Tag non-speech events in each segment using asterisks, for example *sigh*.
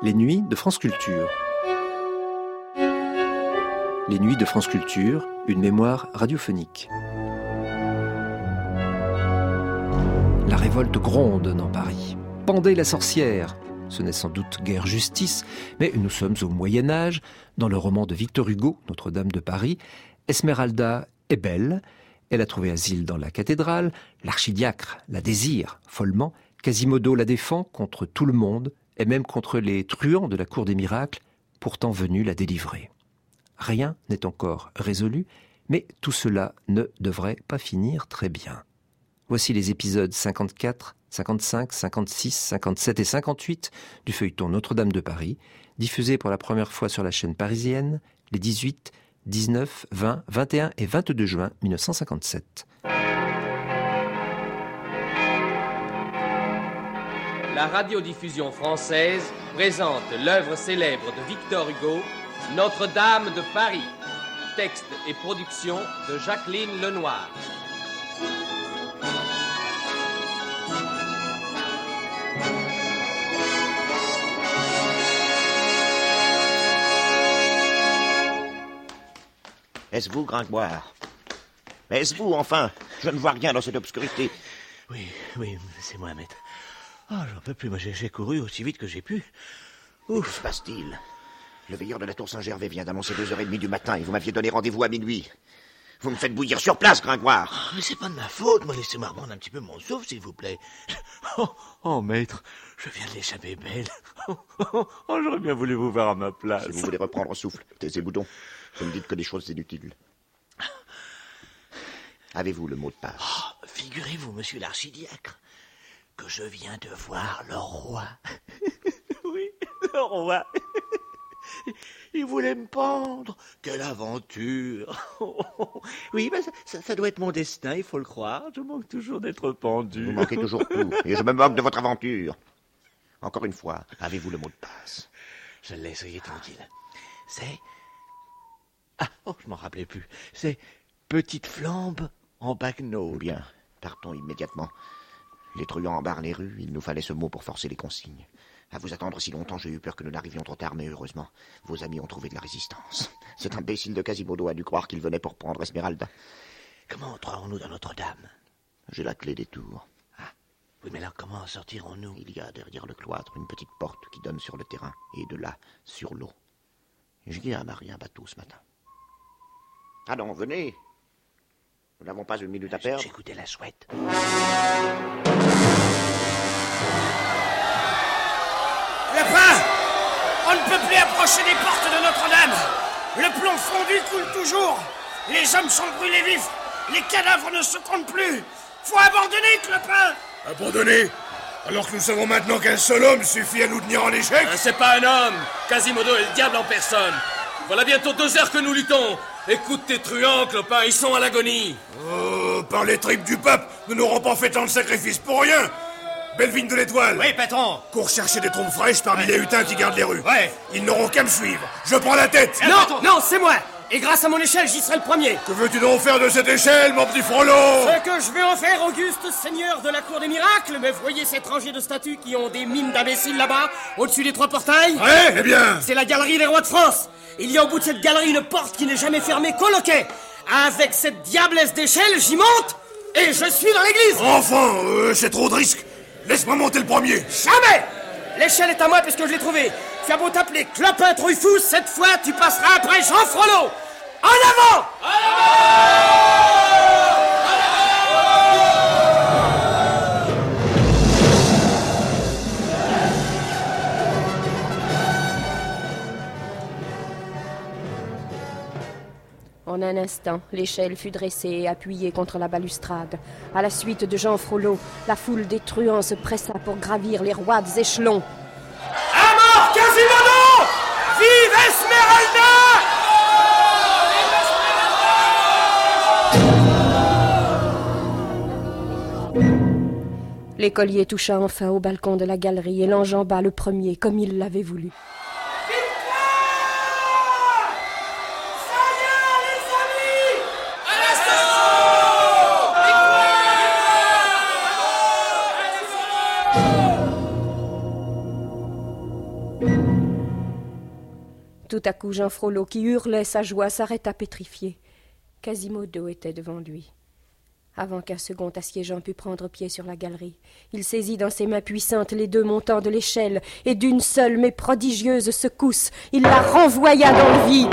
Les nuits de France Culture. Les nuits de France Culture, une mémoire radiophonique. La révolte gronde dans Paris. Pendez la sorcière. Ce n'est sans doute guère justice, mais nous sommes au Moyen Âge. Dans le roman de Victor Hugo, Notre-Dame de Paris, Esmeralda est belle. Elle a trouvé asile dans la cathédrale. L'archidiacre la désire follement. Quasimodo la défend contre tout le monde et même contre les truands de la cour des miracles, pourtant venus la délivrer. Rien n'est encore résolu, mais tout cela ne devrait pas finir très bien. Voici les épisodes 54, 55, 56, 57 et 58 du feuilleton Notre-Dame de Paris, diffusés pour la première fois sur la chaîne parisienne les 18, 19, 20, 21 et 22 juin 1957. La radiodiffusion française présente l'œuvre célèbre de Victor Hugo, Notre-Dame de Paris. Texte et production de Jacqueline Lenoir. Est-ce vous, Gringoire? Est-ce vous, enfin? Je ne vois rien dans cette obscurité. Oui, oui, c'est moi, maître. Ah, j'en peux plus. Moi, j'ai couru aussi vite que j'ai pu. Ouf. Que se passe-t-il? Le veilleur de la tour Saint-Gervais vient d'annoncer deux heures et demie du matin et vous m'aviez donné rendez-vous à minuit. Vous me faites bouillir sur place, Gringoire. Ah, mais c'est pas de ma faute. Moi, laissez-moi reprendre un petit peu mon souffle, s'il vous plaît. *laughs* Oh, oh, maître, je viens de l'échapper belle. *laughs* Oh, j'aurais bien voulu vous voir à ma place. Si vous voulez reprendre souffle, taisez boudon. Vous ne dites que des choses inutiles. *laughs* Avez-vous le mot de passe? Oh, Figurez-vous, monsieur l'archidiacre, que je viens de voir le roi. *laughs* oui, le roi. Il voulait me pendre. Quelle aventure *laughs* Oui, mais ça, doit être mon destin, il faut le croire. Je manque toujours d'être pendu. Vous manquez toujours tout, et je me moque de votre aventure. Encore une fois, avez-vous le mot de passe? Je le laisserai tranquille. C'est... Ah, oh, je m'en rappelais plus. C'est Petite Flambe en bagno. Bien, partons immédiatement. Les truands embarrent les rues, il nous fallait ce mot pour forcer les consignes. À vous attendre si longtemps, j'ai eu peur que nous n'arrivions trop tard, mais heureusement, vos amis ont trouvé de la résistance. *laughs* Cet imbécile de Quasimodo a dû croire qu'il venait pour prendre Esmeralda. Comment entrerons-nous dans Notre-Dame? J'ai la clé des tours. Ah, oui, mais là, comment sortirons-nous? Il y a derrière le cloître une petite porte qui donne sur le terrain, et de là, sur l'eau. J'y ai amarré un bateau ce matin. Allons, venez, nous n'avons pas une minute à perdre. J'écoutais la chouette. Le pain On ne peut plus approcher des portes de Notre-Dame. Le plomb fondu coule toujours. Les hommes sont brûlés vifs. Les cadavres ne se comptent plus. Faut abandonner, Clopin. Abandonner alors que nous savons maintenant qu'un seul homme suffit à nous tenir en échec. Euh, C'est pas un homme. Quasimodo est le diable en personne. Voilà bientôt deux heures que nous luttons Écoute tes truands, clopin, ils sont à l'agonie. Oh, par les tripes du pape, nous n'aurons pas fait tant de sacrifices pour rien. Belvine de l'Étoile. Oui, patron. Cours chercher des trompes fraîches parmi les hutins qui gardent les rues. Ouais. Ils n'auront qu'à me suivre. Je prends la tête. Non, non, c'est moi. Et grâce à mon échelle, j'y serai le premier. Que veux-tu donc faire de cette échelle, mon petit frollo Ce que je vais en faire, Auguste Seigneur de la Cour des Miracles. Mais voyez cette rangée de statues qui ont des mines d'imbéciles là-bas, au-dessus des trois portails Ouais, eh bien C'est la galerie des rois de France. Il y a au bout de cette galerie une porte qui n'est jamais fermée qu'au Avec cette diablesse d'échelle, j'y monte et je suis dans l'église. Enfin, euh, c'est trop de risques. Laisse-moi monter le premier. Jamais L'échelle est à moi puisque je l'ai trouvée. Tu as Clopin Trouillefou, cette fois tu passeras après Jean Frollo. En avant En un instant, l'échelle fut dressée et appuyée contre la balustrade. À la suite de Jean Frollo, la foule des truands se pressa pour gravir les roides échelons. À mort, Quasimodo Vive Esmeralda L'écolier toucha enfin au balcon de la galerie et l'enjamba le premier comme il l'avait voulu. Tout à coup, Jean Frollo, qui hurlait sa joie, s'arrêta pétrifié. Quasimodo était devant lui. Avant qu'un second assiégeant pût prendre pied sur la galerie, il saisit dans ses mains puissantes les deux montants de l'échelle, et d'une seule mais prodigieuse secousse, il la renvoya dans le vide.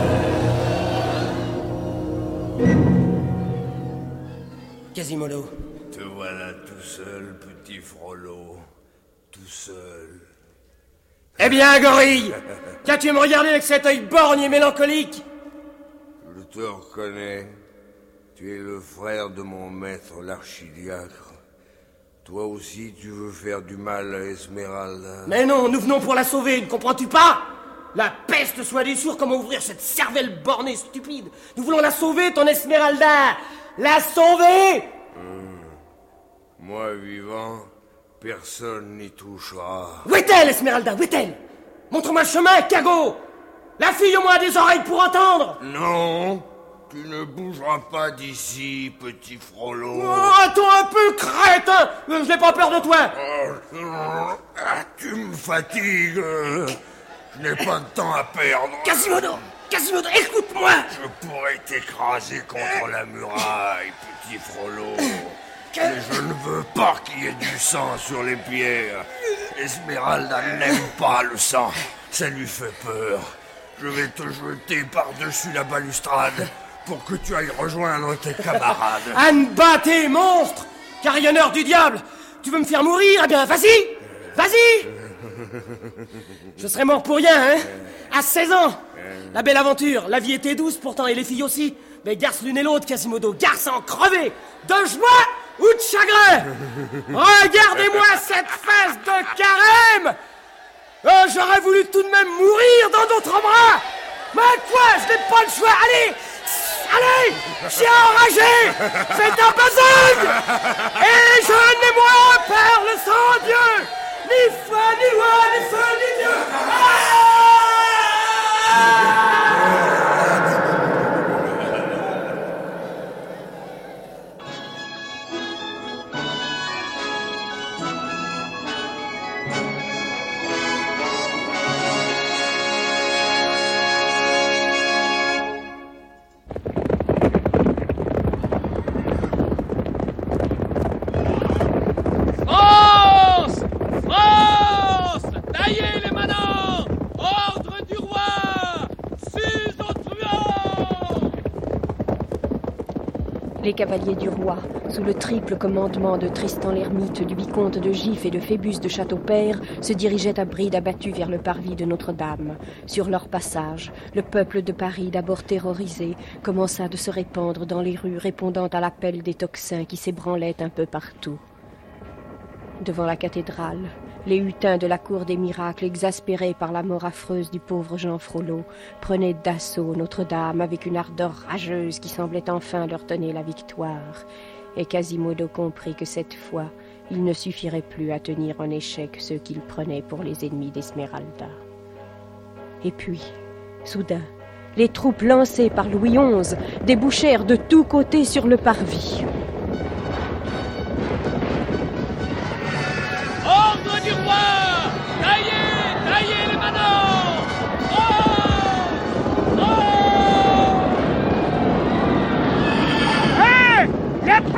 *laughs* Quasimodo. Te voilà tout seul, petit Frollo. Tout seul. Eh bien, gorille Qu'as-tu me regarder avec cet œil borgne et mélancolique? Je te reconnais. Tu es le frère de mon maître, l'archidiacre. Toi aussi, tu veux faire du mal à Esmeralda. Mais non, nous venons pour la sauver, ne comprends-tu pas? La peste soit des sourds, comment ouvrir cette cervelle bornée stupide Nous voulons la sauver, ton Esmeralda La sauver Moi vivant, personne n'y touchera. Où est-elle, Esmeralda? Où est-elle? Montre-moi le chemin, cagot La fille au moins a des oreilles pour entendre Non, tu ne bougeras pas d'ici, petit Frollo. Oh, attends un peu, crétin Euh, Je n'ai pas peur de toi Oh, tu me fatigues. Je n'ai pas de temps à perdre. Quasimodo Quasimodo, écoute-moi Je pourrais t'écraser contre la muraille, petit Frollo. Mais je ne veux pas qu'il y ait du sang sur les pierres. Esmeralda n'aime pas le sang. Ça lui fait peur. Je vais te jeter par-dessus la balustrade pour que tu ailles rejoindre tes camarades. Anne tes monstre Carillonneur du diable Tu veux me faire mourir? Eh bien, vas-y Vas-y *laughs* Je serais mort pour rien, hein. À 16 ans. La belle aventure, la vie était douce pourtant, et les filles aussi. Mais garce l'une et l'autre, Quasimodo, garce en crever De joie ou de chagrin. *laughs* Regardez-moi cette fesse de carême. Euh, J'aurais voulu tout de même mourir dans d'autres bras. Mais quoi Je n'ai pas le choix. Allez Allez Chien enragé. Faites un besogne Et je n'ai moins peur le sang Dieu Ni foi, ni loi, ni feu, ni cavaliers du roi, sous le triple commandement de Tristan l'ermite, du vicomte de Gif et de Phébus de Châteaupère, se dirigeaient à bride abattus vers le parvis de Notre-Dame. Sur leur passage, le peuple de Paris, d'abord terrorisé, commença de se répandre dans les rues, répondant à l'appel des tocsins qui s'ébranlaient un peu partout. Devant la cathédrale, les hutins de la cour des miracles, exaspérés par la mort affreuse du pauvre Jean Frollo, prenaient d'assaut Notre-Dame avec une ardeur rageuse qui semblait enfin leur donner la victoire. Et Quasimodo comprit que cette fois, il ne suffirait plus à tenir en échec ceux qu'il prenait pour les ennemis d'Esmeralda. Et puis, soudain, les troupes lancées par Louis XI débouchèrent de tous côtés sur le parvis.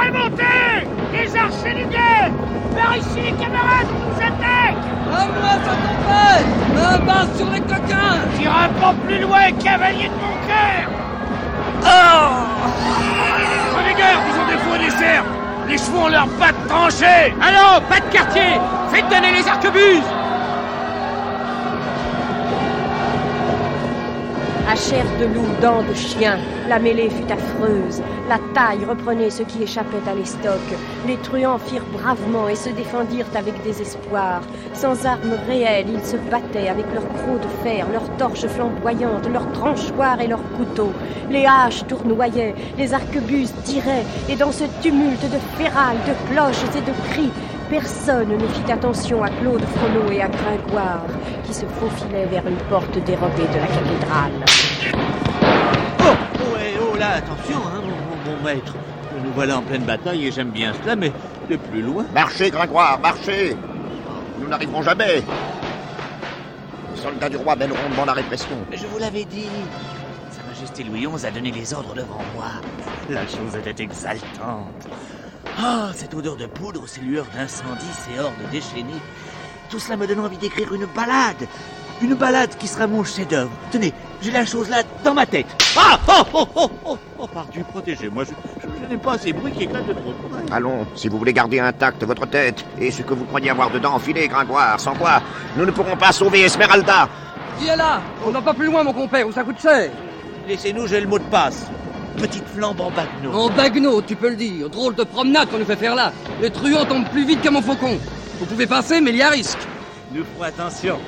Les prémontés Les archers Par ici, les camarades, on nous attaque À moi, ça t'en Me bats sur les coquins. T'iras pas plus loin, cavalier de mon cœur. Renégueurs, ils ont des fous et des cerfs Les chevaux ont leurs pattes tranchées. Allons, pas de quartier. Faites donner les arquebuses À chair de loup, dents de chien, la mêlée fut affreuse. La taille reprenait ce qui échappait à l'estoc. Les truands firent bravement et se défendirent avec désespoir. Sans armes réelles, ils se battaient avec leurs crocs de fer, leurs torches flamboyantes, leurs tranchoirs et leurs couteaux. Les haches tournoyaient, les arquebuses tiraient, et dans ce tumulte de ferrailles, de cloches et de cris, Personne ne fit attention à Claude Frollo et à Gringoire, qui se faufilaient vers une porte dérobée de la cathédrale. Là, attention, hein, mon, mon maître. Nous voilà en pleine bataille et j'aime bien cela, mais de plus loin. Marchez, Gringoire, marchez Nous n'arriverons jamais Les soldats du roi mèneront devant la répression. Je vous l'avais dit. Sa Majesté Louis XI a donné les ordres devant moi. La chose était exaltante. Ah, cette odeur de poudre, ces lueurs d'incendie, ces hordes déchaînées. Tout cela me donne envie d'écrire une balade. Une balade qui sera mon chef-d'œuvre. Tenez, j'ai la chose là dans ma tête. Ah Oh Oh Oh Oh Oh Pardieu, protégez-moi. Je, je- je n'ai pas assez bruit qui éclate de trop près. Allons, si vous voulez garder intacte votre tête et ce que vous croyez avoir dedans, enfilez, Gringoire, sans quoi nous ne pourrons pas sauver Esmeralda est là On va pas plus loin, mon compère, ou ça coûte cher. Laissez-nous, j'ai le mot de passe. Petite flambe en bagno. En bagno, tu peux le dire. Drôle de promenade qu'on nous fait faire là. Les truands tombent plus vite qu'un mon faucon. Vous pouvez passer, mais il y a risque. Nous ferons attention.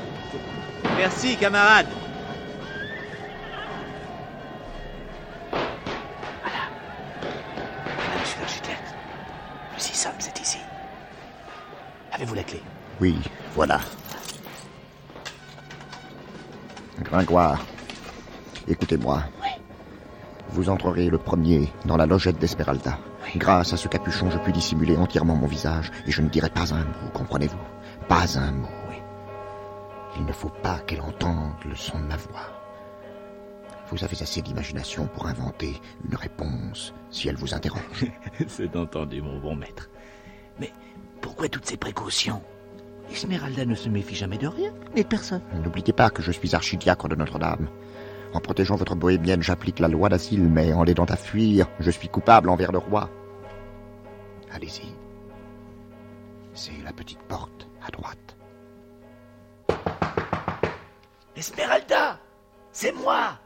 Merci, camarade. Six hommes, c'est ici. Avez-vous la clé? Oui, voilà. Gringoire, écoutez-moi. Vous entrerez le premier dans la logette d'Esmeralda. Grâce à ce capuchon, je puis dissimuler entièrement mon visage et je ne dirai pas un mot, comprenez-vous? Pas un mot. Il ne faut pas qu'elle entende le son de ma voix. Vous avez assez d'imagination pour inventer une réponse si elle vous interroge. *laughs* C'est entendu, mon bon maître. Mais pourquoi toutes ces précautions? Esmeralda ne se méfie jamais de rien, et de personne. N'oubliez pas que je suis archidiacre de Notre-Dame. En protégeant votre bohémienne, j'applique la loi d'asile, mais en l'aidant à fuir, je suis coupable envers le roi. Allez-y. C'est la petite porte à droite. Esmeralda C'est moi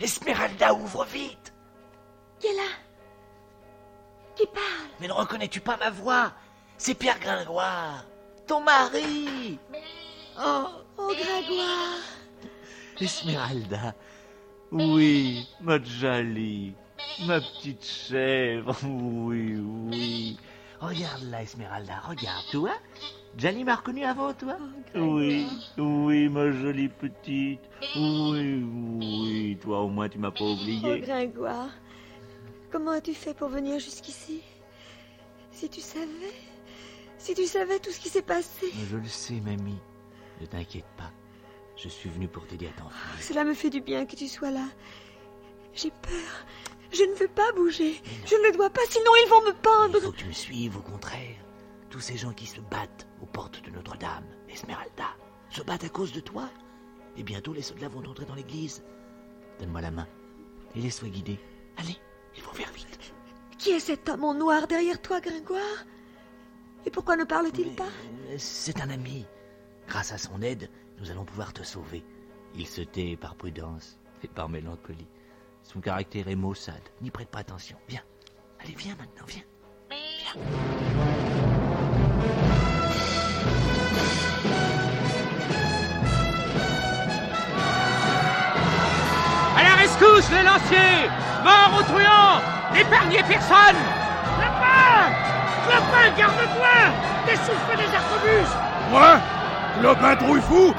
Esmeralda, ouvre vite. Qui est là. Qui parle Mais ne reconnais-tu pas ma voix? C'est Pierre Gringoire, ton mari. Oh, oh Gringoire. Esmeralda. Oui, ma jolie, ma petite chèvre, oui, oui. Regarde là, Esmeralda, regarde, toi Jali m'a reconnu avant toi Oui, oui, ma jolie petite. Oui, oui, toi au moins tu m'as pas Oh oublié. Gringoire Comment as-tu fait pour venir jusqu'ici? Si tu savais Si tu savais tout ce qui s'est passé Je le sais, mamie. Ne t'inquiète pas. Je suis venu pour t'aider à t'enfuir. Cela me fait du bien que tu sois là. J'ai peur. Je ne veux pas bouger. Je ne le dois pas, sinon ils vont me pendre. Il faut que tu me suives, au contraire. Tous ces gens qui se battent aux portes de Notre-Dame, Esmeralda, se battent à cause de toi. Et bientôt les soldats vont entrer dans l'église. Donne-moi la main et laisse-toi guider. Allez, il faut faire vite. Qui est cet homme en noir derrière toi, Gringoire? Et pourquoi ne parle-t-il pas? C'est un ami. Grâce à son aide, nous allons pouvoir te sauver. Il se tait par prudence et par mélancolie. Son caractère est maussade. N'y prête pas attention. Viens. Allez, viens maintenant, viens. Viens. La rescousse, les lanciers. Mort aux truands N'épargnez personne. Clopin Clopin, garde-toi. Dessouffle des arquebuses Moi Clopin trouille-fou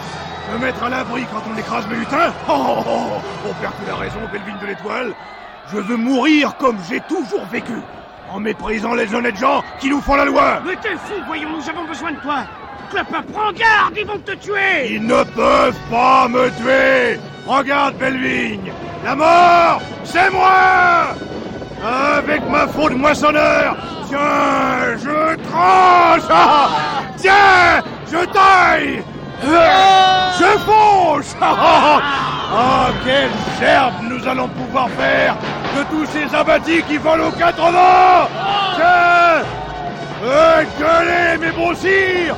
Me mettre à l'abri quand on écrase mes lutins. Oh, oh, oh Mon père, tu as raison, Belvine de l'Étoile. Je veux mourir comme j'ai toujours vécu, en méprisant les honnêtes gens qui nous font la loi. Mais t'es fou, voyons, nous avons besoin de toi. Clopin, prends garde, ils vont te tuer. Ils ne peuvent pas me tuer. Regarde, Belvigne La mort, c'est moi! Avec ma faute moissonneur Tiens, je tranche! Ah Tiens, je taille! Euh, Je fonce Ah, quelle gerbe nous allons pouvoir faire de tous ces abattis qui volent aux quatre vents! Tiens Euh, gueulez, mes bons sires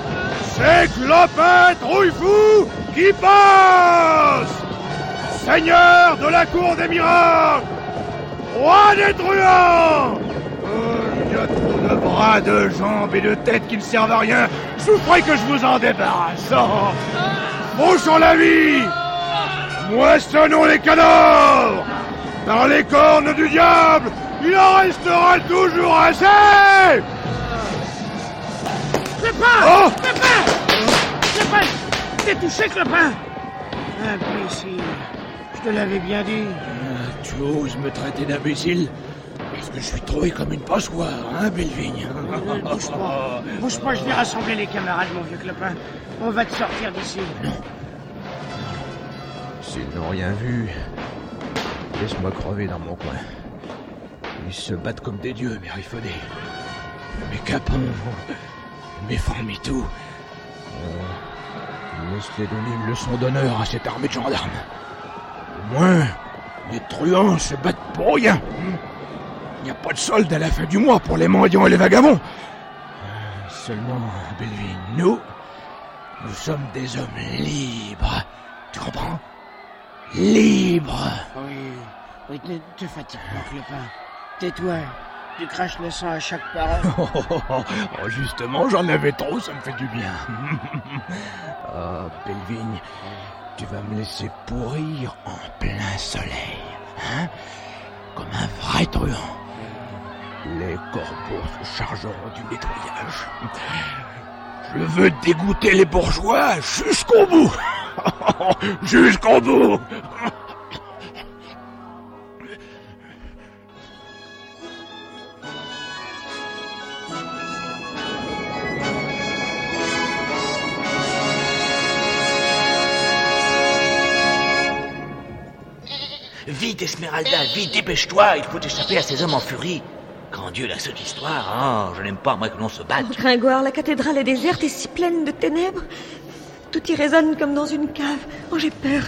C'est Clopin Trouillefou qui passe Seigneur de la cour des miracles Roi des truands Il y a trop de bras, de jambes et de têtes qui ne servent à rien. Je vous croyez que je vous en débarrasse. Bouchons la vie Moissonnons les cadavres Par les cornes du diable, il en restera toujours assez Clopin Oh Clopin Clopin T'es touché, Clopin Imbécile te l'avais bien dit. Ah, tu oses me traiter d'imbécile? Parce que je suis trouvé comme une passoire, hein, Bellevigne? Euh, *laughs* Bouge pas. Bouge pas, je vais rassembler les camarades, mon vieux clopin. On va te sortir d'ici. S'ils n'ont rien vu, laisse-moi crever dans mon coin. Ils se battent comme des dieux, mes riffonnés. Mes capons, mes formitou. Euh, Laisse-les donner une leçon d'honneur à cette armée de gendarmes. Moins, les truands se battent pour rien. Il n'y a pas de solde à la fin du mois pour les mendiants et les vagabonds. Euh, Seulement, Belleville, nous, nous sommes des hommes libres. Tu comprends? Libres. Oui, oui, ne te fatigue pas, clopin. Tais-toi. Tu craches le sang à chaque parole. *laughs* Oh, justement, j'en avais trop, ça me fait du bien. *laughs* Ah, Bellevigne, tu vas me laisser pourrir en plein soleil, hein Comme un vrai truand. Les corbeaux se chargeront du nettoyage. Je veux dégoûter les bourgeois jusqu'au bout. *laughs* jusqu'au bout. Vite, Esmeralda, vite, dépêche-toi, il faut échapper à ces hommes en furie. Grand Dieu, la cette histoire, ah, je n'aime pas, moi, que l'on se batte. Oh, Gringoire, la cathédrale est déserte et si pleine de ténèbres. Tout y résonne comme dans une cave. Oh, j'ai peur.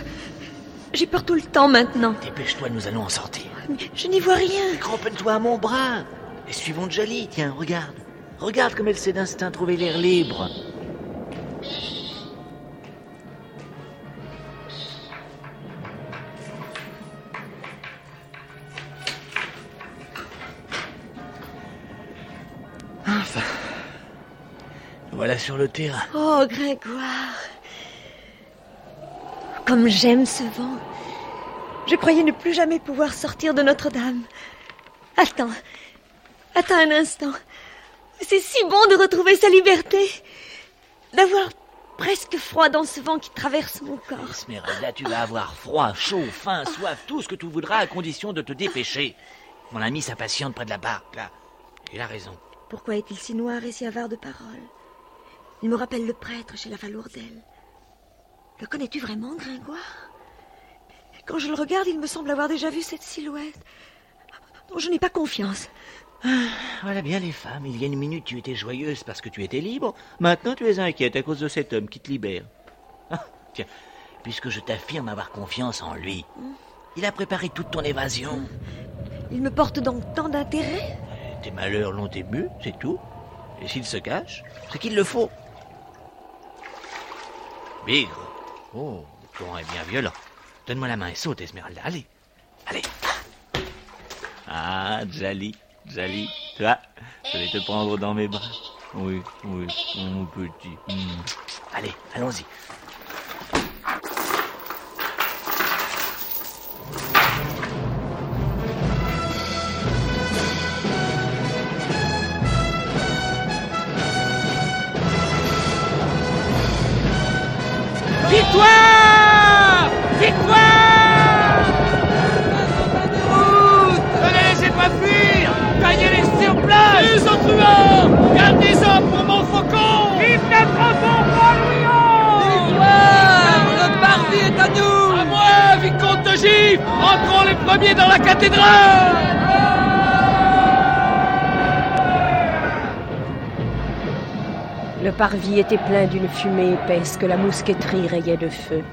J'ai peur tout le temps maintenant. Dépêche-toi, nous allons en sortir. Je n'y vois rien. Cramponne-toi à mon bras. Et suivons Jali, tiens, regarde. Regarde comme elle sait d'instinct trouver l'air libre. Voilà sur le terrain. Oh, Gringoire. Comme j'aime ce vent. Je croyais ne plus jamais pouvoir sortir de Notre-Dame. Attends. Attends un instant. C'est si bon de retrouver sa liberté. D'avoir presque froid dans ce vent qui traverse mon corps. Esmeralda, tu vas avoir froid, chaud, faim, soif, tout ce que tu voudras à condition de te dépêcher. Mon ami s'impatiente près de la barque, là. Il a raison. Pourquoi est-il si noir et si avare de paroles Il me rappelle le prêtre chez la Falourdelle. Le connais-tu vraiment, Gringoire? Quand je le regarde, il me semble avoir déjà vu cette silhouette. dont je n'ai pas confiance. Voilà bien les femmes. Il y a une minute, tu étais joyeuse parce que tu étais libre. Maintenant, tu es inquiète à cause de cet homme qui te libère. Ah, tiens, puisque je t'affirme avoir confiance en lui, il a préparé toute ton évasion. Il me porte donc tant d'intérêt? Tes malheurs l'ont ému, c'est tout. Et s'il se cache, c'est qu'il le faut. Bigre. Oh, le courant est bien violent. Donne-moi la main et saute, Esmeralda. Allez, allez. Ah, Jali, Jali, toi, je vais te prendre dans mes bras. Oui, oui, mon petit. Hmm. Allez, allons-y. Premiers dans la cathédrale Le parvis était plein d'une fumée épaisse que la mousqueterie rayait de feu.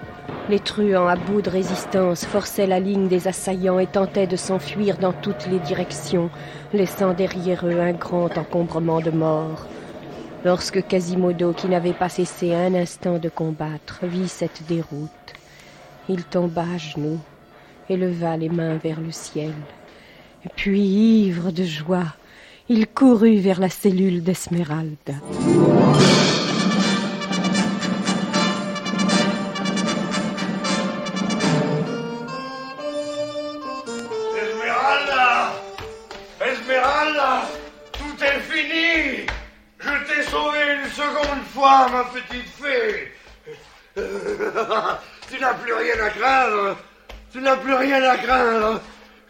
Les truands, à bout de résistance, forçaient la ligne des assaillants et tentaient de s'enfuir dans toutes les directions, laissant derrière eux un grand encombrement de morts. Lorsque Quasimodo, qui n'avait pas cessé un instant de combattre, vit cette déroute, il tomba à genoux et leva les mains vers le ciel. Et puis, ivre de joie, il courut vers la cellule d'Esmeralda. Esmeralda! Esmeralda! Tout est fini! Je t'ai sauvé une seconde fois, ma petite fée! *laughs* Tu n'as plus rien à craindre Tu n'as plus rien à craindre.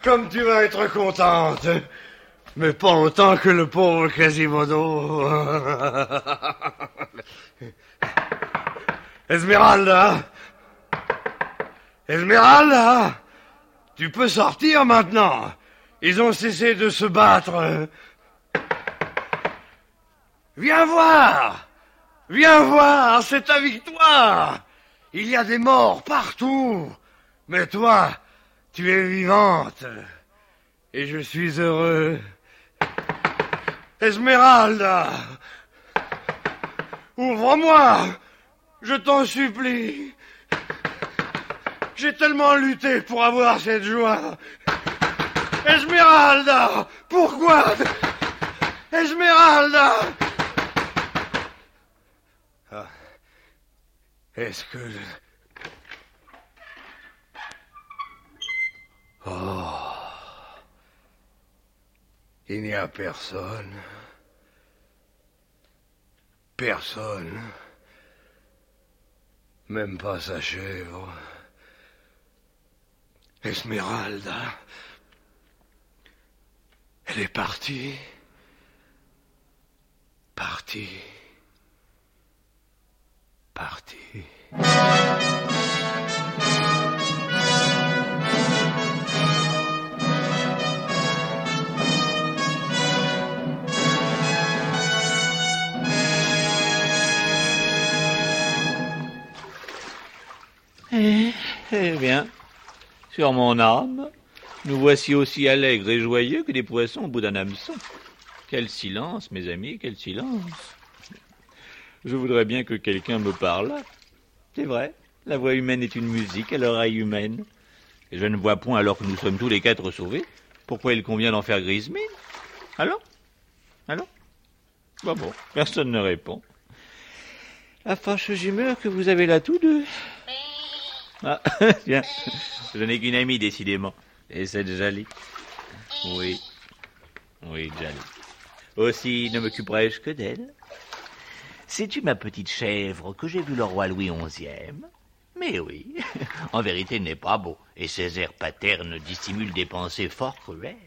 Comme tu vas être contente. Mais pas autant que le pauvre Quasimodo. *laughs* Esmeralda Esmeralda Tu peux sortir maintenant. Ils ont cessé de se battre. Viens voir Viens voir, c'est ta victoire Il y a des morts partout. Mais toi, tu es vivante. Et je suis heureux. Esmeralda Ouvre-moi Je t'en supplie J'ai tellement lutté pour avoir cette joie Esmeralda Pourquoi? Esmeralda ah. Est-ce que... Il n'y a personne. Personne. Même pas sa chèvre. Esmeralda. Elle est partie. Partie. Partie. Eh, bien, sur mon âme, nous voici aussi allègres et joyeux que des poissons au bout d'un hameçon. Quel silence, mes amis, quel silence. Je voudrais bien que quelqu'un me parle. C'est vrai, la voix humaine est une musique à l'oreille humaine. Et je ne vois point, alors que nous sommes tous les quatre sauvés, pourquoi il convient d'en faire grise mine? Alors Alors Bon, bon, personne ne répond. La fâcheuse humeur que vous avez là tous deux. Ah, *laughs* je n'ai qu'une amie, décidément. Et c'est Jali. Oui. Oui, Jali. Aussi ne m'occuperai-je que d'elle. Sais-tu, ma petite chèvre, que j'ai vu le roi Louis XI Mais oui, *laughs* en vérité, il n'est pas beau, et ses airs paternes dissimulent des pensées fort cruelles.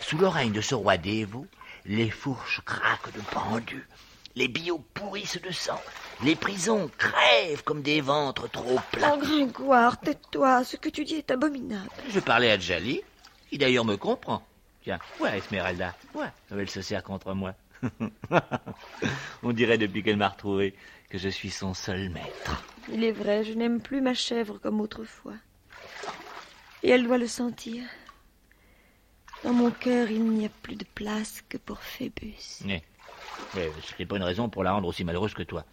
Sous le règne de ce roi dévot, les fourches craquent de pendus, les billots pourrissent de sang, les prisons crèvent comme des ventres trop plats. Oh, Gringoire, tais-toi, ce que tu dis est abominable. Je parlais à Jali, qui d'ailleurs me comprend. Tiens, ouais, Esmeralda, ouais, elle se sert contre moi. *laughs* On dirait depuis qu'elle m'a retrouvé que je suis son seul maître. Il est vrai, je n'aime plus ma chèvre comme autrefois. Et elle doit le sentir. Dans mon cœur, il n'y a plus de place que pour Phébus. Mais, mais ce n'est pas une raison pour la rendre aussi malheureuse que toi.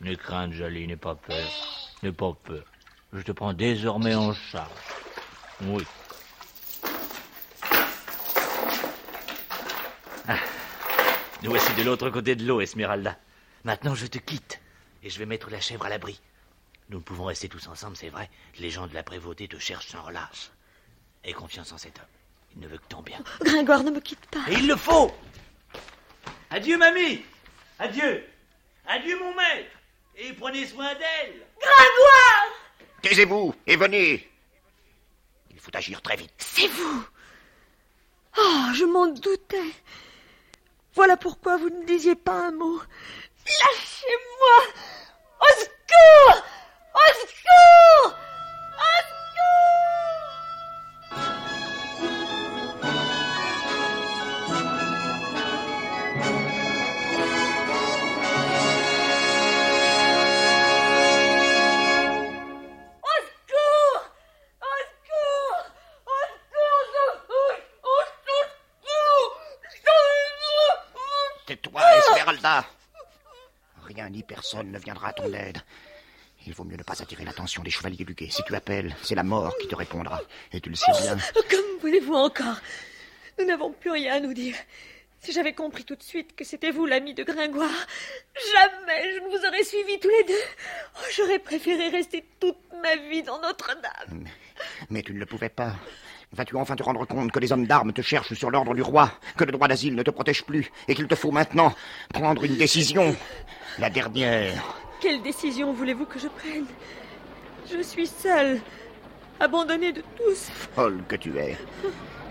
N'aie crainte, Jolie, n'aie pas peur. N'aie pas peur. Je te prends désormais en charge. Oui. Ah. Nous voici de l'autre côté de l'eau, Esmeralda. Maintenant, je te quitte et je vais mettre la chèvre à l'abri. Nous ne pouvons rester tous ensemble, c'est vrai. Les gens de la prévôté te cherchent sans relâche. Aie confiance en cet homme. Il ne veut que ton bien. Gringoire, ne me quitte pas. Et il le faut Adieu, mamie Adieu Adieu, mon maître Et prenez soin d'elle Gringoire Taisez-vous et venez. Il faut agir très vite. C'est vous Oh, je m'en doutais. Voilà pourquoi vous ne disiez pas un mot. Lâchez-moi Au secours Rien ni personne ne viendra à ton aide. Il vaut mieux ne pas attirer l'attention des chevaliers du guet. Si tu appelles, c'est la mort qui te répondra. Et tu le sais bien. Comme voulez-vous encore? Nous n'avons plus rien à nous dire. Si j'avais compris tout de suite que c'était vous l'ami de Gringoire, jamais je ne vous aurais suivis tous les deux. Oh, J'aurais préféré rester toute ma vie dans Notre-Dame. Mais tu ne le pouvais pas. Vas-tu enfin te rendre compte que les hommes d'armes te cherchent sur l'ordre du roi, que le droit d'asile ne te protège plus, et qu'il te faut maintenant prendre une décision La dernière? Quelle décision voulez-vous que je prenne? Je suis seule. abandonnée de tous. Folle que tu es.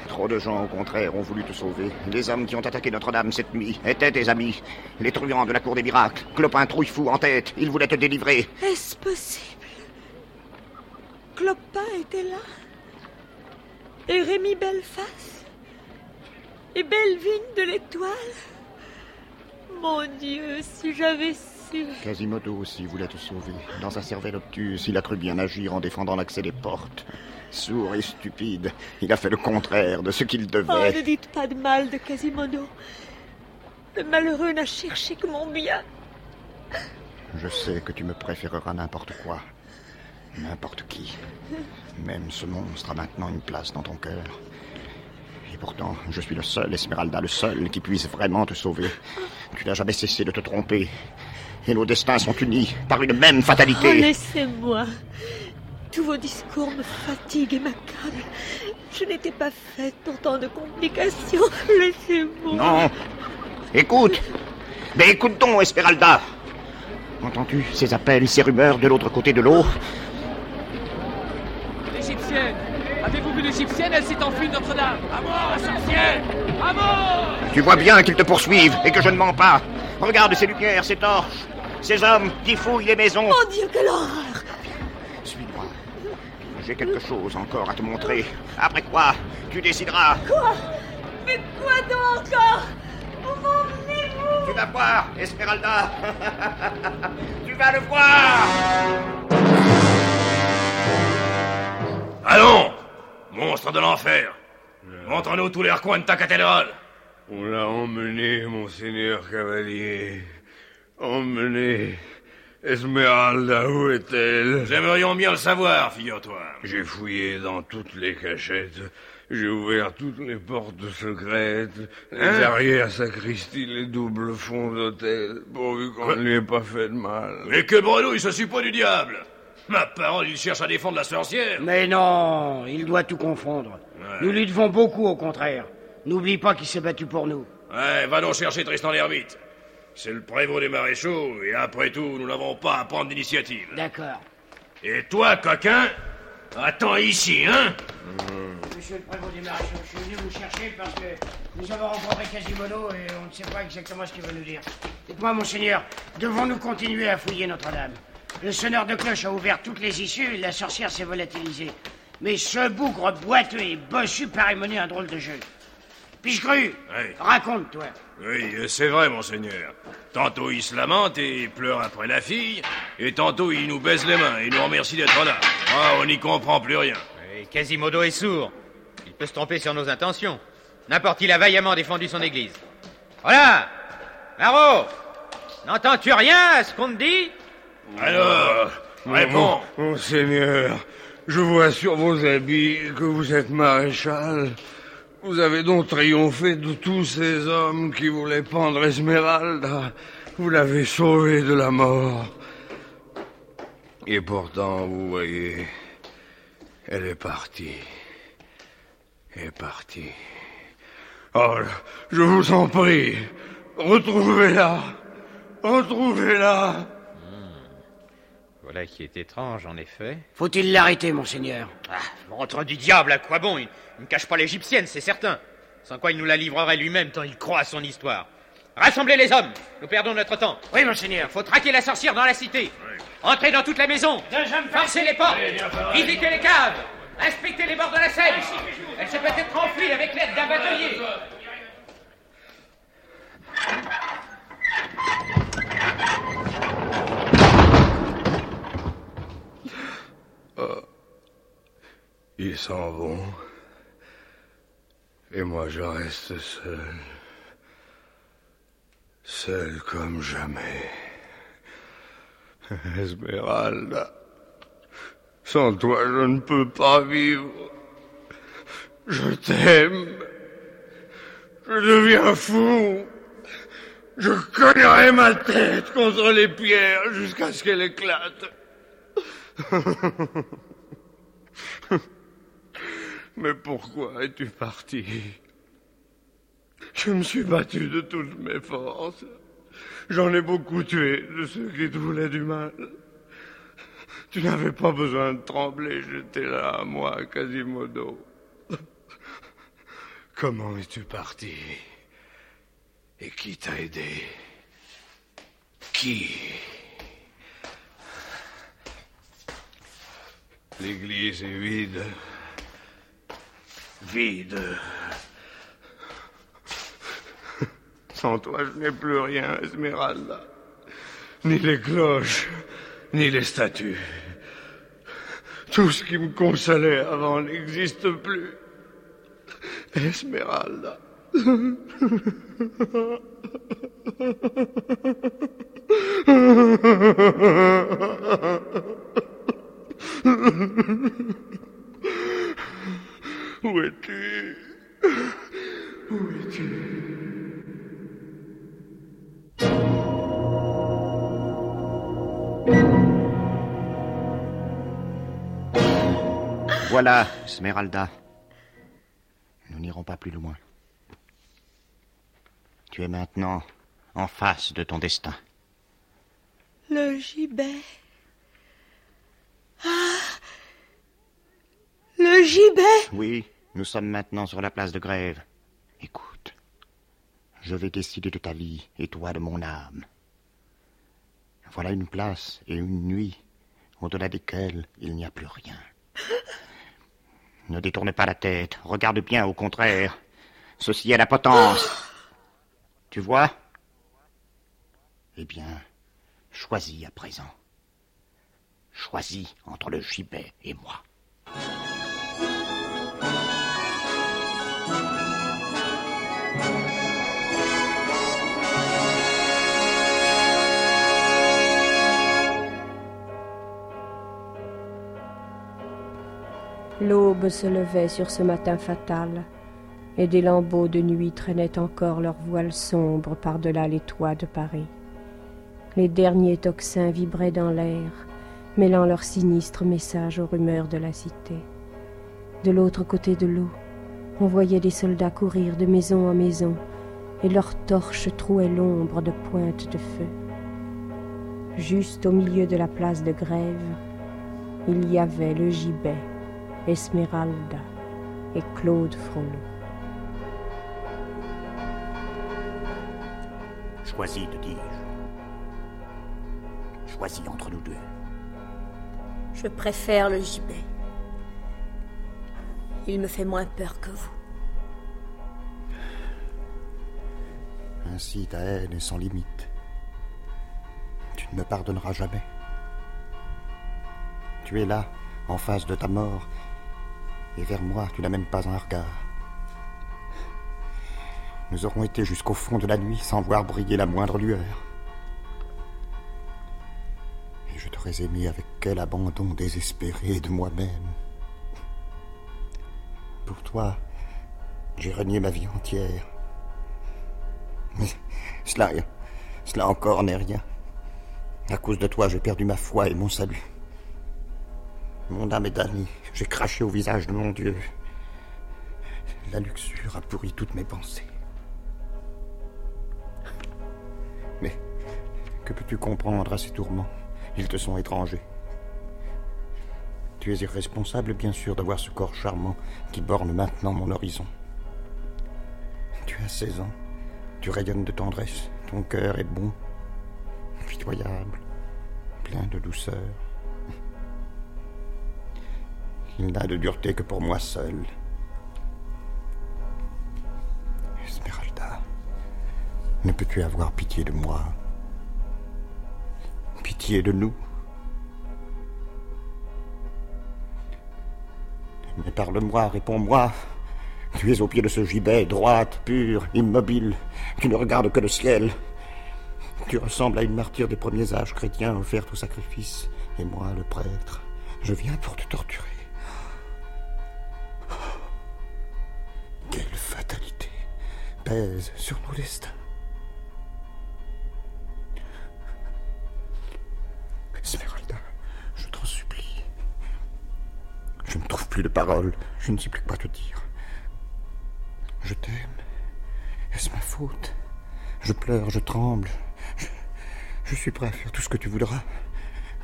Trop de gens, au contraire, ont voulu te sauver. Les hommes qui ont attaqué Notre-Dame cette nuit étaient tes amis. Les truands de la cour des miracles. Clopin trouille-fou en tête. Ils voulaient te délivrer. Est-ce possible? Clopin était là? Et Rémi Belleface Et Bellevine de l'Étoile Mon Dieu, si j'avais su Quasimodo aussi voulait te sauver. Dans sa cervelle obtuse, il a cru bien agir en défendant l'accès des portes. Sourd et stupide, il a fait le contraire de ce qu'il devait. Oh, ne dites pas de mal de Quasimodo. Le malheureux n'a cherché que mon bien. Je sais que tu me préféreras n'importe quoi. N'importe qui. Même ce monstre a maintenant une place dans ton cœur. Et pourtant, je suis le seul, Esmeralda, le seul qui puisse vraiment te sauver. Tu n'as jamais cessé de te tromper. Et nos destins sont unis par une même fatalité. Oh, laissez-moi. Tous vos discours me fatiguent et m'accablent. Je n'étais pas faite pour tant de complications. Laissez-moi. Non. Écoute. Mais écoute donc, Esmeralda. Entends-tu ces appels, ces rumeurs de l'autre côté de l'eau L'Égyptienne Avez-vous vu l'Égyptienne Elle s'est enfuie de Notre-Dame À mort, la sorcière À mort Tu vois bien qu'ils te poursuivent et que je ne mens pas. Regarde ces lumières, ces torches, ces hommes qui fouillent les maisons. Mon Dieu, quelle horreur Suis-moi. J'ai quelque chose encore à te montrer. Après quoi, tu décideras. Quoi? Mais quoi donc encore? Où m'emmenez-vous Tu vas voir, Esmeralda. *laughs* tu vas le voir. Allons Monstre de l'enfer Montre-nous tous les recoins de ta cathédrale On l'a emmené, monseigneur cavalier. Emmené. Esmeralda, où est-elle? Nous aimerions bien le savoir, figure-toi. J'ai fouillé dans toutes les cachettes. J'ai ouvert toutes les portes secrètes, les Hein? arrières sacristies, les doubles fonds d'hôtel, pourvu qu'on ne lui ait pas fait de mal. Mais que bredouille, ce suppôt du diable? Ma parole, il cherche à défendre la sorcière Mais non, il doit tout confondre. Nous lui devons beaucoup, au contraire. N'oublie pas qu'il s'est battu pour nous. Ouais, va donc chercher Tristan l'ermite. C'est le prévôt des maréchaux, et après tout, nous n'avons pas à prendre d'initiative. D'accord. Et toi, coquin Attends ici, hein? Monsieur le prévôt des maréchaux, je suis venu vous chercher parce que nous avons rencontré Quasimodo et on ne sait pas exactement ce qu'il veut nous dire. Dites-moi, monseigneur, devons-nous continuer à fouiller Notre-Dame? Le sonneur de cloche a ouvert toutes les issues et la sorcière s'est volatilisée. Mais ce bougre boiteux et bossu paraît mener un drôle de jeu. Piche-cru, Ouais. raconte-toi. Oui, c'est vrai, monseigneur. Tantôt il se lamente et pleure après la fille, et tantôt il nous baise les mains et nous remercie d'être là. Ah, on n'y comprend plus rien. Et Quasimodo est sourd. Il peut se tromper sur nos intentions. N'importe, il a vaillamment défendu son église. Voilà Marot N'entends-tu rien à ce qu'on te dit? Alors, réponds. Mon- Monseigneur, je vois sur vos habits que vous êtes maréchal. Vous avez donc triomphé de tous ces hommes qui voulaient pendre Esmeralda. Vous l'avez sauvée de la mort. Et pourtant, vous voyez, elle est partie. Elle est partie. Oh, je vous en prie, retrouvez-la. Retrouvez-la. Voilà qui est étrange, en effet. Faut-il l'arrêter, monseigneur? Ah, ventre du diable, à quoi bon? Il, il ne cache pas l'égyptienne, c'est certain. Sans quoi il nous la livrerait lui-même tant il croit à son histoire. Rassemblez les hommes Nous perdons notre temps. Oui, monseigneur. Il faut traquer la sorcière dans la cité. Entrez dans toute la maison. Forcez les portes. Visitez les caves. Inspectez les bords de la Seine. Elle s'est peut-être enfuie avec l'aide d'un batelier. Ils s'en vont. Et moi, je reste seul. Seul comme jamais. *laughs* Esmeralda. Sans toi, je ne peux pas vivre. Je t'aime. Je deviens fou. Je cognerai ma tête contre les pierres jusqu'à ce qu'elle éclate. *laughs* Mais pourquoi es-tu parti? Je me suis battu de toutes mes forces. J'en ai beaucoup tué de ceux qui te voulaient du mal. Tu n'avais pas besoin de trembler, j'étais là, moi, Quasimodo. *laughs* Comment es-tu parti? Et qui t'a aidé? Qui? L'église est vide. Vide. Sans toi, je n'ai plus rien, Esmeralda. Ni les cloches, ni les statues. Tout ce qui me consolait avant n'existe plus. Esmeralda. *laughs* Où es-tu? Où es-tu? Voilà, Smeralda. Nous n'irons pas plus loin. Tu es maintenant en face de ton destin. Le gibet. Ah Le gibet Oui, nous sommes maintenant sur la place de grève. Écoute, je vais décider de ta vie et toi de mon âme. Voilà une place et une nuit au-delà desquelles il n'y a plus rien. Ne détourne pas la tête, regarde bien au contraire. Ceci est la potence. Tu vois? Eh bien, choisis à présent. Choisis entre le gibet et moi. L'aube se levait sur ce matin fatal, et des lambeaux de nuit traînaient encore leurs voiles sombres par-delà les toits de Paris. Les derniers tocsins vibraient dans l'air, mêlant leurs sinistres messages aux rumeurs de la cité. De l'autre côté de l'eau, on voyait des soldats courir de maison en maison, et leurs torches trouaient l'ombre de pointes de feu. Juste au milieu de la place de grève, il y avait le gibet Esmeralda et Claude Frollo. Choisis, te dis-je. Choisis entre nous deux. Je préfère le gibet. Il me fait moins peur que vous. Ainsi ta haine est sans limite. Tu ne me pardonneras jamais. Tu es là, en face de ta mort, et vers moi tu n'as même pas un regard. Nous aurons été jusqu'au fond de la nuit sans voir briller la moindre lueur. Aimé avec quel abandon désespéré de moi-même. Pour toi, j'ai renié ma vie entière. Mais cela, cela encore n'est rien. À cause de toi, j'ai perdu ma foi et mon salut. Mon âme est damnée. J'ai craché au visage de mon Dieu. La luxure a pourri toutes mes pensées. Mais que peux-tu comprendre à ces tourments? Ils te sont étrangers. Tu es irresponsable, bien sûr, d'avoir ce corps charmant qui borne maintenant mon horizon. Tu as 16 ans. Tu rayonnes de tendresse. Ton cœur est bon, pitoyable, plein de douceur. Il n'a de dureté que pour moi seul. Esmeralda, ne peux-tu avoir pitié de moi? Pitié de nous Mais parle-moi, réponds-moi. Tu es au pied de ce gibet, droite, pure, immobile. Tu ne regardes que le ciel. Tu ressembles à une martyre des premiers âges chrétiens offerte au sacrifice. Et moi, le prêtre, je viens pour te torturer. Quelle fatalité pèse sur nos destins. Esmeralda, je t'en supplie. Je ne trouve plus de paroles. Je ne sais plus quoi te dire. Je t'aime. Est-ce ma faute? Je pleure, je tremble. Je, je suis prêt à faire tout ce que tu voudras.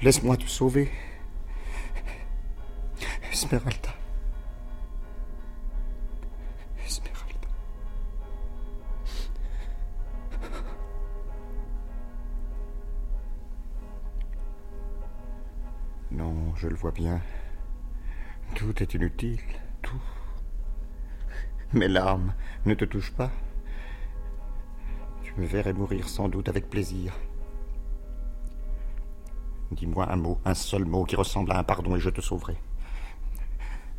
Laisse-moi te sauver. Esmeralda. Je le vois bien. Tout est inutile, tout. Mes larmes ne te touchent pas. Tu me verrais mourir sans doute avec plaisir. Dis-moi un mot, un seul mot qui ressemble à un pardon et je te sauverai.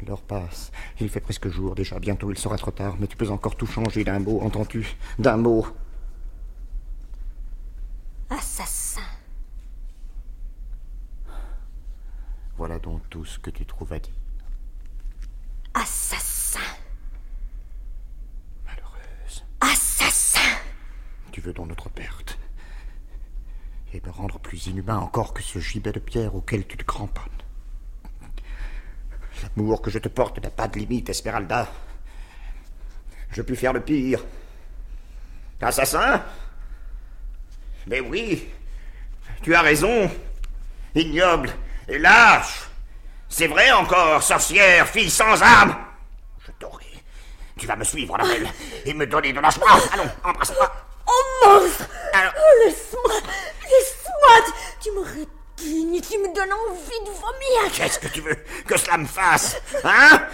L'heure passe. Il fait presque jour déjà. Bientôt il sera trop tard. Mais tu peux encore tout changer d'un mot, entends-tu? D'un mot. Assassin. Voilà donc tout ce que tu trouves à dire. Assassin. Malheureuse. Assassin. Tu veux donc notre perte. Et me rendre plus inhumain encore que ce gibet de pierre auquel tu te cramponnes. L'amour que je te porte n'a pas de limite, Esmeralda. Je puis faire le pire. Assassin? Mais oui, tu as raison. Ignoble et lâche. C'est vrai encore, sorcière, fille sans âme? Je t'aurai. Tu vas me suivre, la belle, et me donner de la joie. Allons, embrasse-moi. Oh monstre Oh, laisse-moi Laisse-moi. Tu me répugnes, tu me donnes envie de vomir. Qu'est-ce que tu veux que cela me fasse Hein?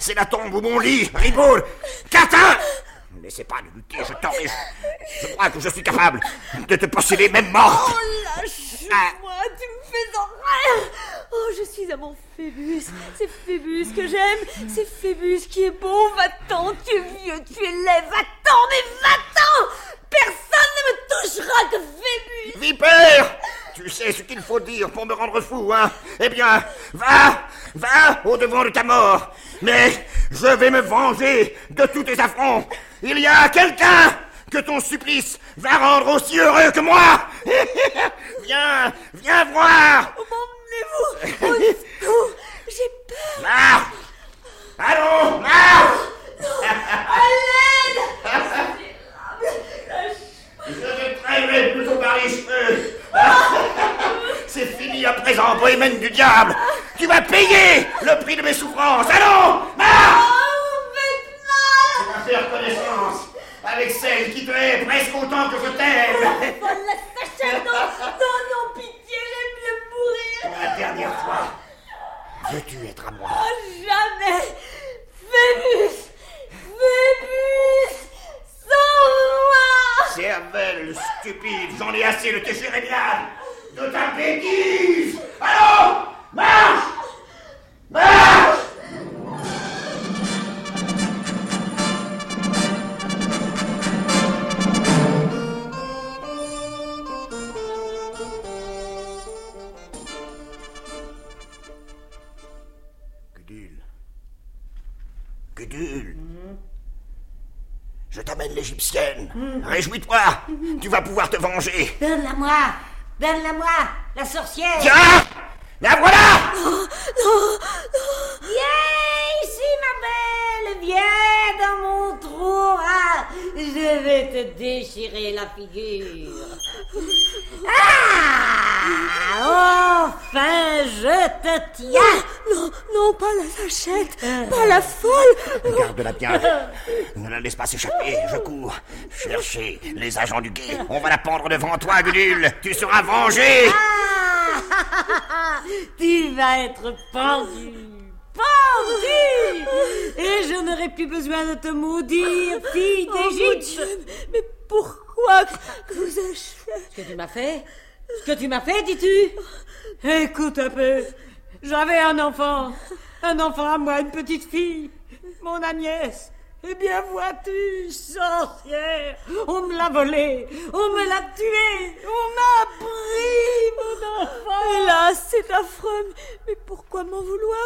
C'est la tombe ou mon lit, Ribaud. Catin. Ne laissez pas de lutter, je t'en je, je crois que je suis capable de te posséder même mort Oh, lâche-moi Tu me fais horreur je suis à mon Phébus. C'est Phébus que j'aime. C'est Phébus qui est beau Va-t'en, tu es vieux, tu es laid. Va-t'en, mais va-t'en. Personne ne me touchera que Phébus. Vipère Tu sais ce qu'il faut dire pour me rendre fou, hein. Eh bien, va Va au-devant de ta mort. Mais je vais me venger de tous tes affronts. Il y a quelqu'un que ton supplice va rendre aussi heureux que moi. *laughs* Viens Viens voir M'emmenez-vous Au secours J'ai peur. Marche. Allons Marche. À l'aide Je te traînerai plutôt par les cheveux. C'est fini à présent, bohémienne du diable. Tu vas payer le prix de mes souffrances. Allons Marche. Tu vas faire connaissance avec celle qui te hait presque autant que je t'aime. Oh, la sachet Non Non, non, pitié, mourir. Pour la dernière fois, veux-tu être à moi? Oh, jamais. Phébus Phébus Sauve-moi Cervelle stupide, j'en ai assez de tes jérémiades, de ta bêtise Allons Marche l'égyptienne. Réjouis-toi. Tu vas pouvoir te venger. Donne-la-moi. Donne-la-moi. La sorcière. Tiens. La voilà. Non, non, non. Viens ici, ma belle. Viens Je vais te déchirer la figure Ah Enfin, je te tiens Non, non, pas la sachette Pas la folle Garde-la bien. Ne la laisse pas s'échapper. Je cours. Chercher les agents du guet. On va la pendre devant toi, Gudule. Tu seras vengé. Ah *laughs* Tu vas être pendu Pendu Et je n'aurai plus besoin de te maudire, fille d'Égypte Mais pourquoi que vous Ce que tu m'as fait Ce que tu m'as fait, dis-tu Écoute un peu. J'avais un enfant. Un enfant à moi, une petite fille. Mon Agnès. Eh bien, vois-tu, sorcière, on me l'a volé, on me l'a tué, on m'a pris mon enfant. Hélas, c'est affreux. Mais pourquoi m'en vouloir?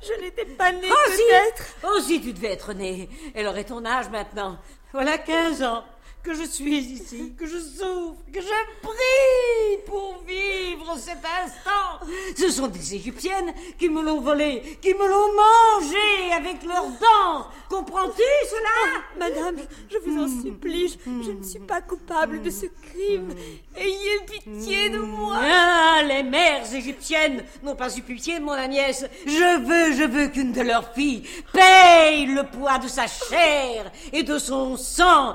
Je n'étais pas née, Aussi, peut-être. aussi tu devais être née. Elle aurait ton âge maintenant. Voilà 15 ans que je suis ici, *laughs* que je souffre, que je prie pour vivre cet instant. Ce sont des Égyptiennes qui me l'ont volé, qui me l'ont mangé avec leurs dents. Comprends-tu cela? Madame, je vous en supplie, je, je ne suis pas coupable de ce crime. Ayez pitié de moi. Allez, les mères égyptiennes n'ont pas eu pitié de mon Agnès. Je veux, je veux qu'une de leurs filles paye le poids de sa chair et de son sang.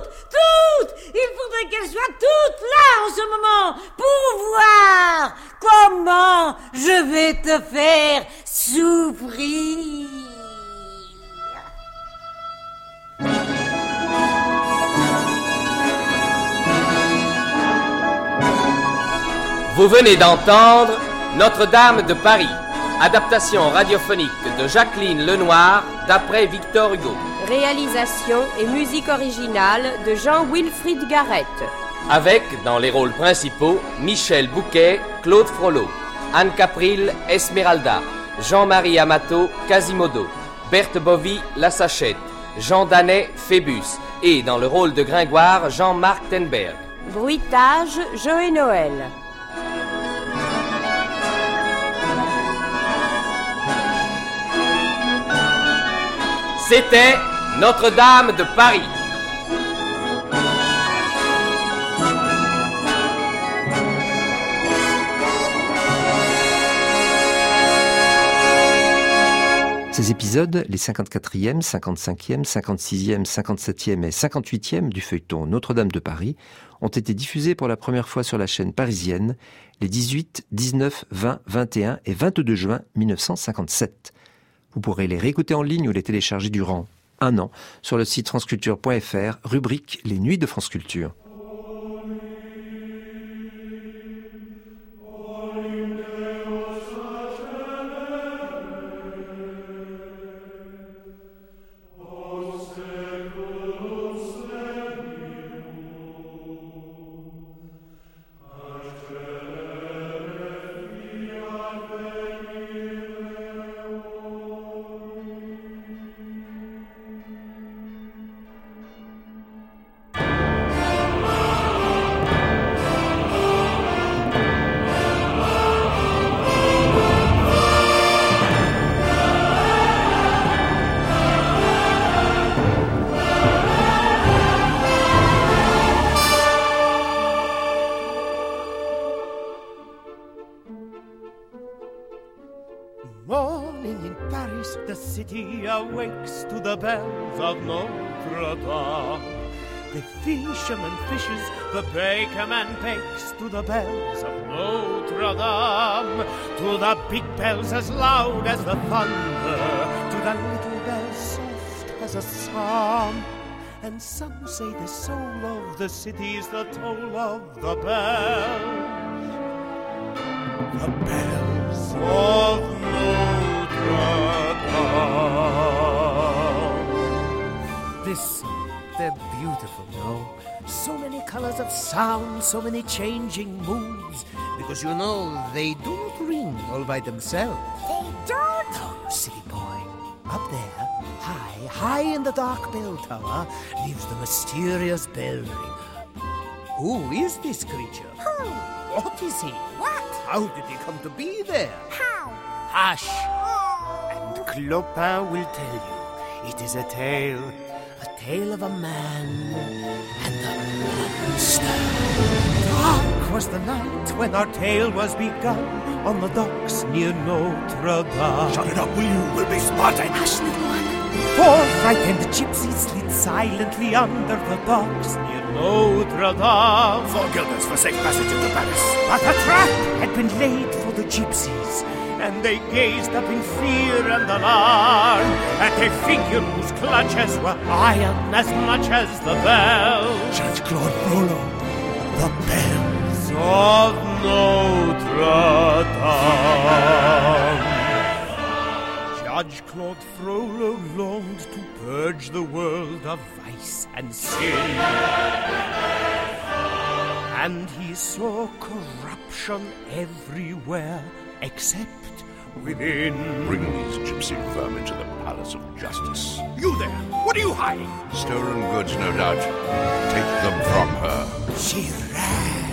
Toutes, toutes Il faudrait qu'elles soient toutes là en ce moment pour voir comment je vais te faire souffrir. Vous venez d'entendre Notre-Dame de Paris, adaptation radiophonique de Jacqueline Lenoir d'après Victor Hugo. Réalisation et musique originale de Jean-Wilfried Garrett. Avec, dans les rôles principaux, Michel Bouquet, Claude Frollo, Anne Capril, Esmeralda, Jean-Marie Amato, Quasimodo, Berthe Bovy, La Sachette, Jean Danet, Phébus, et dans le rôle de Gringoire, Jean-Marc Tenberg. Bruitage, Joël Noël. C'était Notre-Dame de Paris. Ces épisodes, les 54e, 55e, 56e, 57e et 58e du feuilleton Notre-Dame de Paris, ont été diffusés pour la première fois sur la chaîne parisienne les 18, 19, 20, 21 et 22 juin 1957. Vous pourrez les réécouter en ligne ou les télécharger durant un an sur le site franceculture.fr, rubrique Les Nuits de France Culture. Fishes, the bakerman bakes to the bells of Notre Dame. To the big bells as loud as the thunder, to the little bells soft as a psalm. And some say the soul of the city's the toll of the bells. The bells of Notre Dame. Listen, they're beautiful, no? So many colors of sound, so many changing moods. Because you know, they do not ring all by themselves. They don't? No, you silly boy. Up there, high, high in the dark bell tower, lives the mysterious bell ringer. Who is this creature? Who? What is he? What? How did he come to be there? How? Hush! Oh. And Clopin will tell you. It is a tale, a tale of a man and a monster. Dark was the night when our tale was begun on the docks near Notre Dame. Shut it up, will you? We'll be spotted. Hush, little one. Four frightened gypsies slid silently under the docks near Notre Dame. Four guilders for safe passage into Paris. But a trap had been laid for the gypsies, and they gazed up in fear and alarm at a figure whose clutches were iron as much as the bells. Judge Claude Frollo, the bells of Notre Dame. Judge Claude Frollo longed to purge the world of vice and sin. And he saw corruption everywhere except within. Bring these gypsy vermin to the Palace of Justice. You there! What are you hiding? Stolen goods, no doubt. Take them from her. She ran